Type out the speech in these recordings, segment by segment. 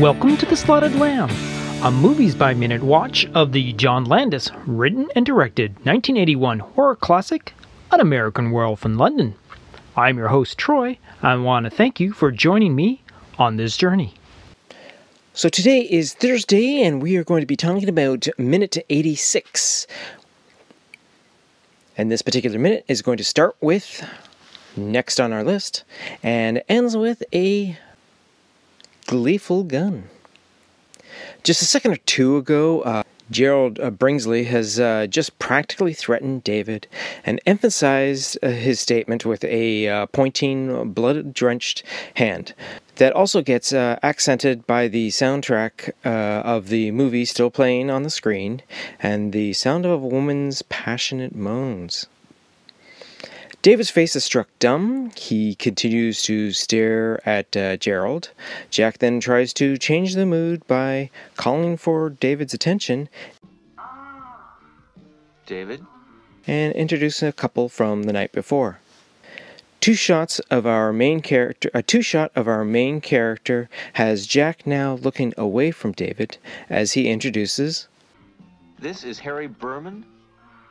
Welcome to The Slaughtered Lamb, a movies by minute watch of the John Landis written and directed 1981 horror classic, An American Werewolf in London. I'm your host, Troy. And I want to thank you for joining me on this journey. So today is Thursday, and we are going to be talking about minute 86. And this particular minute is going to start with next on our list and ends with a gleeful gun. Just a second or two ago, uh, Gerald uh, Bringsley has uh, just practically threatened David and emphasized uh, his statement with a uh, pointing, blood drenched hand. That also gets uh, accented by the soundtrack uh, of the movie still playing on the screen and the sound of a woman's passionate moans. David's face is struck dumb. He continues to stare at uh, Gerald. Jack then tries to change the mood by calling for David's attention. David? And introducing a couple from the night before. Two shots of our main character. A two shot of our main character has Jack now looking away from David as he introduces. This is Harry Berman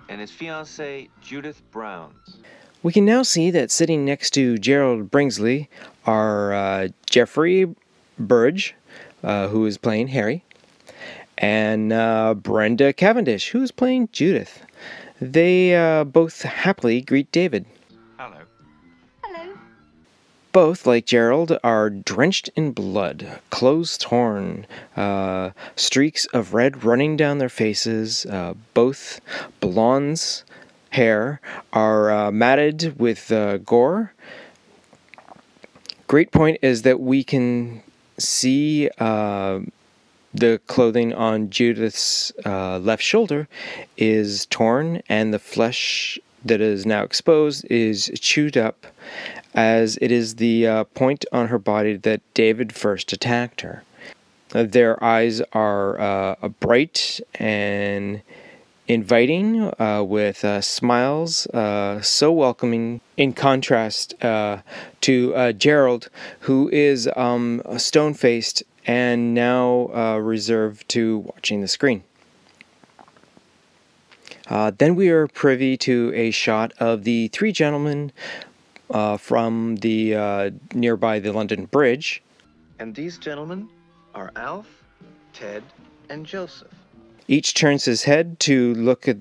and his fiancee Judith Browns. We can now see that sitting next to Gerald Bringsley are uh, Geoffrey Burridge, uh, who is playing Harry, and uh, Brenda Cavendish, who is playing Judith. They uh, both happily greet David. Hello. Hello. Both, like Gerald, are drenched in blood, clothes torn, uh, streaks of red running down their faces. Uh, both blondes hair are uh, matted with uh, gore. Great point is that we can see uh, the clothing on Judith's uh, left shoulder is torn, and the flesh that is now exposed is chewed up, as it is the uh, point on her body that David first attacked her. Uh, their eyes are bright and inviting uh, with uh, smiles, uh, so welcoming, in contrast uh, to uh, Gerald, who is um, stone faced and now uh, reserved to watching the screen. then we are privy to a shot of the three gentlemen from the nearby the London Bridge. And these gentlemen are Alf, Ted, and Joseph. Each turns his head to look at,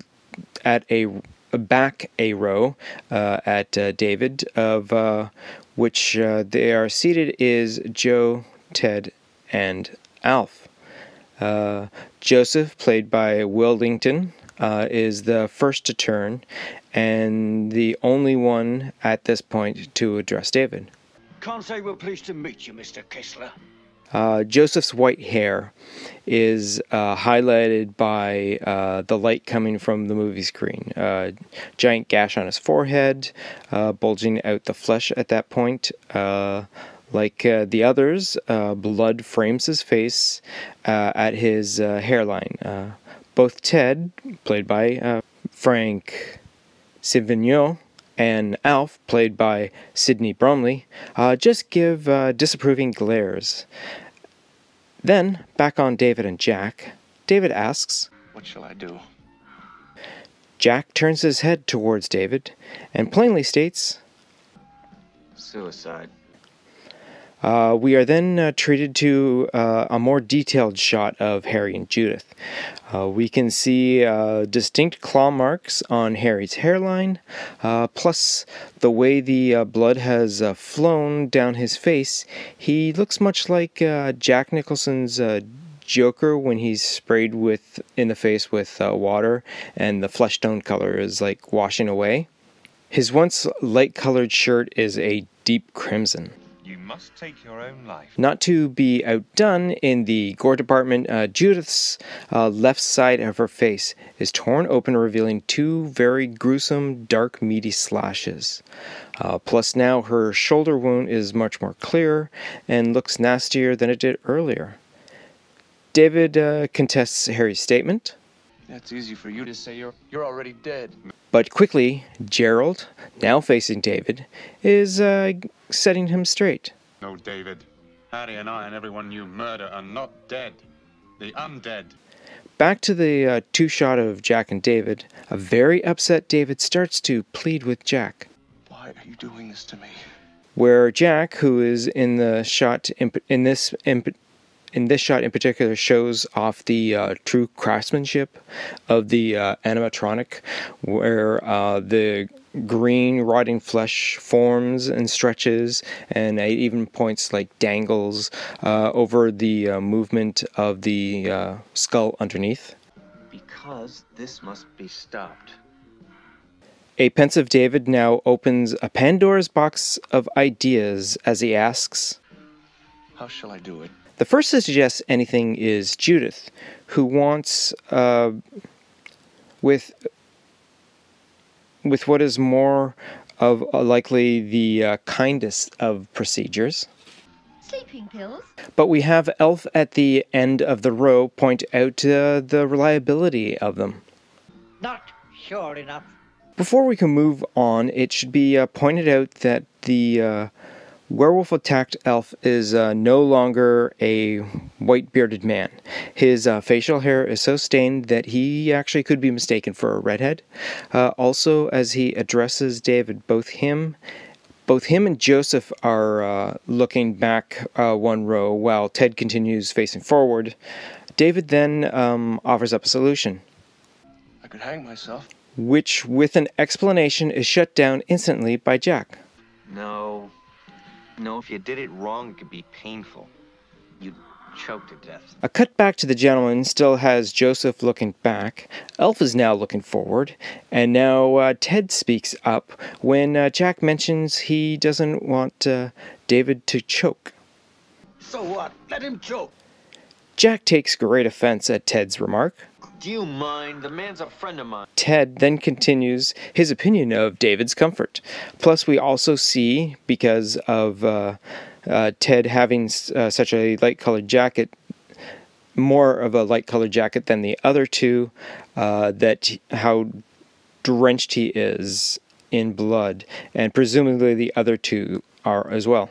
at a, back a row uh, at uh, David, of uh, which uh, they are seated is Joe, Ted, and Alf. Uh, Joseph, played by Will Linton, uh, is the first to turn and the only one at this point to address David. Can't say we're pleased to meet you, Mr. Kessler. Uh, Joseph's white hair is uh, highlighted by uh, the light coming from the movie screen. Uh, giant gash on his forehead, uh, bulging out the flesh at that point. Like the others, blood frames his face at his hairline. both Ted, played by Frank Singuineau, and Alf, played by Sydney Bromley, uh, just give uh, disapproving glares. Then, back on David and Jack, David asks, What shall I do? Jack turns his head towards David and plainly states, Suicide. Uh, we are then uh, treated to uh, a more detailed shot of Harry and Judith. Uh, we can see uh, distinct claw marks on Harry's hairline, uh, plus the way the blood has flown down his face. He looks much like Jack Nicholson's Joker when he's sprayed with in the face with water, and the flesh tone color is like washing away. His once light colored shirt is a deep crimson must take your own life. Not to be outdone in the gore department, uh, Judith's uh, left side of her face is torn open, revealing two very gruesome, dark, meaty slashes. Uh, plus, now her shoulder wound is much more clear and looks nastier than it did earlier. David uh, contests Harry's statement. That's easy for you to say. You're, you're already dead. But quickly, Gerald, now facing David, is uh, setting him straight. No, David. Harry and I and everyone you murder are not dead. The undead. Back to the uh, two shot of Jack and David. A very upset David starts to plead with Jack. Why are you doing this to me? where Jack, who is in the shot in, in this in, in this shot in particular, shows off the uh, true craftsmanship of the uh, animatronic, where uh, the green rotting flesh forms and stretches, and it even points like dangles uh, over the uh, movement of the uh, skull underneath. Because this must be stopped. A pensive David now opens a Pandora's box of ideas as he asks. How shall I do it? The first to suggest anything is Judith, who wants, uh, with with what is more of uh, likely the uh, kindest of procedures. Sleeping pills? But we have Alf at the end of the row point out uh, the reliability of them. Not sure enough. Before we can move on, it should be uh, pointed out that the uh, werewolf attacked Alf is uh, no longer a white bearded man. His uh, facial hair is so stained that he actually could be mistaken for a redhead. Uh, also, as he addresses David, both him both him and Joseph are uh, looking back uh, one row while Ted continues facing forward. David then um, offers up a solution, I could hang myself. which, with an explanation, is shut down instantly by Jack. No. No, if you did it wrong, it could be painful. You'd choke to death. A cut back to the gentleman still has Joseph looking back. Alf is now looking forward, and now uh, Ted speaks up when uh, Jack mentions he doesn't want uh, David to choke. So what? Let him choke. Jack takes great offense at Ted's remark. Do you mind? The man's a friend of mine. Ted then continues his opinion of David's comfort. Plus, we also see, because of uh, uh, Ted having uh, such a light colored jacket, more of a light colored jacket than the other two, uh, that how drenched he is in blood, and presumably the other two are as well.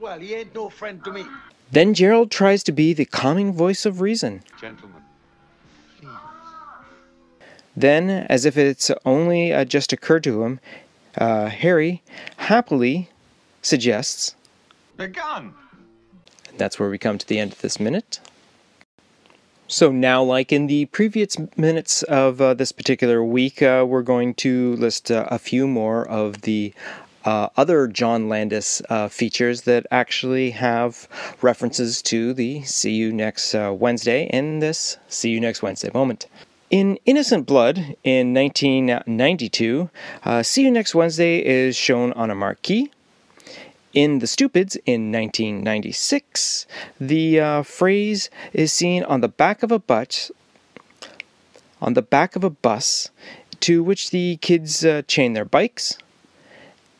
Well, he ain't no friend to me. Then Gerald tries to be the calming voice of reason. Gentlemen. Then, as if it's only uh, just occurred to him, uh, Harry happily suggests, The gun! that's where we come to the end of this minute. So, now, like in the previous minutes of uh, this particular week, uh, we're going to list uh, a few more of the uh, other John Landis uh, features that actually have references to the See You Next uh, Wednesday in this See You Next Wednesday moment. In Innocent Blood in 1992, uh, See You Next Wednesday is shown on a marquee. In The Stupids in 1996, the uh, phrase is seen on the back of a bus, on the back of a bus, to which the kids uh, chain their bikes.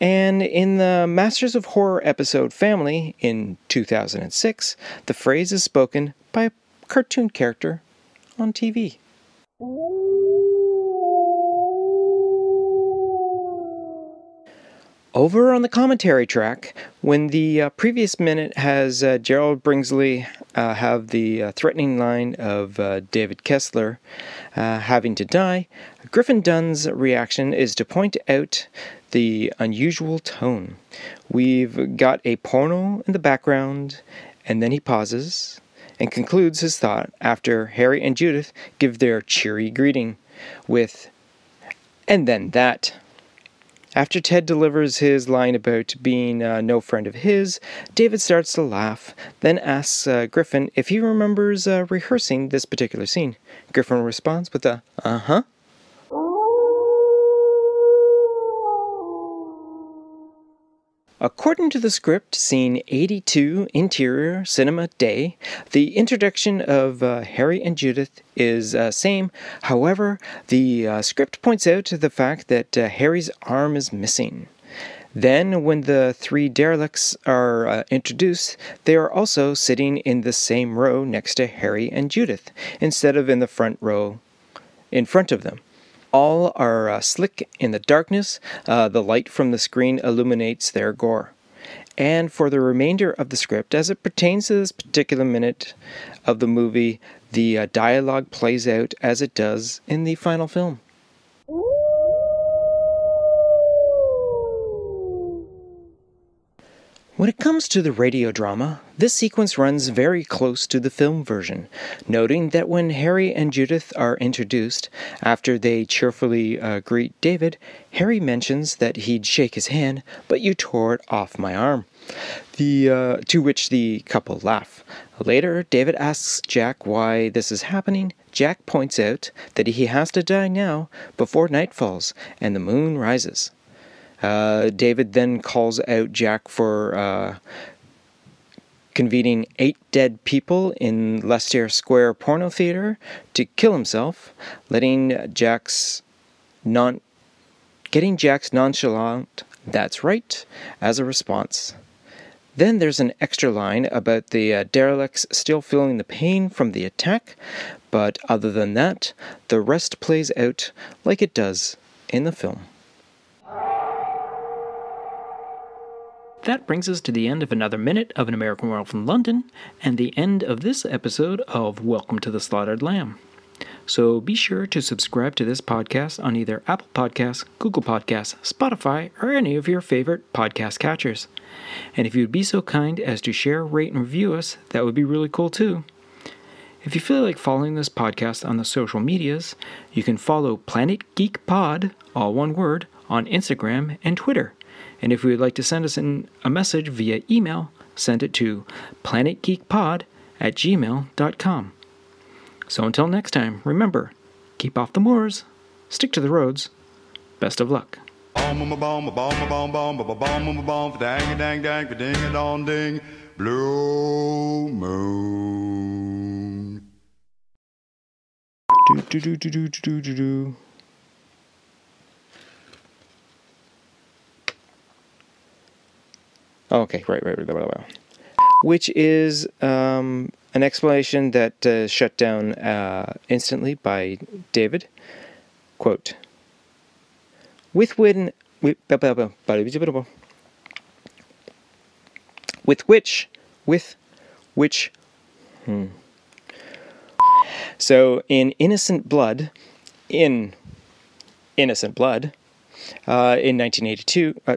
And in the Masters of Horror episode Family in 2006, the phrase is spoken by a cartoon character on TV. Over on the commentary track, when the uh, previous minute has uh, Gerald Bringsley uh, have the uh, threatening line of uh, David Kessler uh, having to die, Griffin Dunne's reaction is to point out the unusual tone. We've got a porno in the background, and then he pauses and concludes his thought after Harry and Judith give their cheery greeting with, and then that. After Ted delivers his line about being uh, no friend of his, David starts to laugh, then asks uh, Griffin if he remembers uh, rehearsing this particular scene. Griffin responds with a, uh huh. According to the script, scene 82, interior cinema day, the introduction of uh, Harry and Judith is uh, same. However, the uh, script points out the fact that uh, Harry's arm is missing. Then, when the three derelicts are uh, introduced, they are also sitting in the same row next to Harry and Judith, instead of in the front row in front of them. All are uh, slick in the darkness. Uh, the light from the screen illuminates their gore. and for the remainder of the script, as it pertains to this particular minute of the movie, the uh, dialogue plays out as it does in the final film. When it comes to the radio drama, this sequence runs very close to the film version, noting that when Harry and Judith are introduced, after they cheerfully uh, greet David, Harry mentions that he'd shake his hand, but you tore it off my arm. The uh, to which the couple laugh. Later, David asks Jack why this is happening. Jack points out that he has to die now before night falls and the moon rises. Uh, David then calls out Jack for uh, convening eight dead people in Leicester Square Porno Theater to kill himself, letting Jack's non getting Jack's nonchalant "That's right" as a response. Then there's an extra line about the uh, derelicts still feeling the pain from the attack, but other than that, the rest plays out like it does in the film. That brings us to the end of another minute of An American Werewolf from London and the end of this episode of Welcome to the Slaughtered Lamb. So be sure to subscribe to this podcast on either Apple Podcasts, Google Podcasts, Spotify, or any of your favorite podcast catchers. And if you'd be so kind as to share, rate, and review us, that would be really cool too. If you feel like following this podcast on the social medias, you can follow Planet Geek Pod, all one word, on Instagram and Twitter. And if you would like to send us in a message via email, send it to planetgeekpod at gmail.com. So until next time, remember keep off the moors, stick to the roads. Best of luck. Do do do do do do do do. Okay, right, right, right, right, right. Which is um, an explanation that uh, shut down uh, instantly by David. Quote With when. With, with which. With which. Hmm. So in Innocent Blood, in Innocent Blood, uh, in 1982. Uh,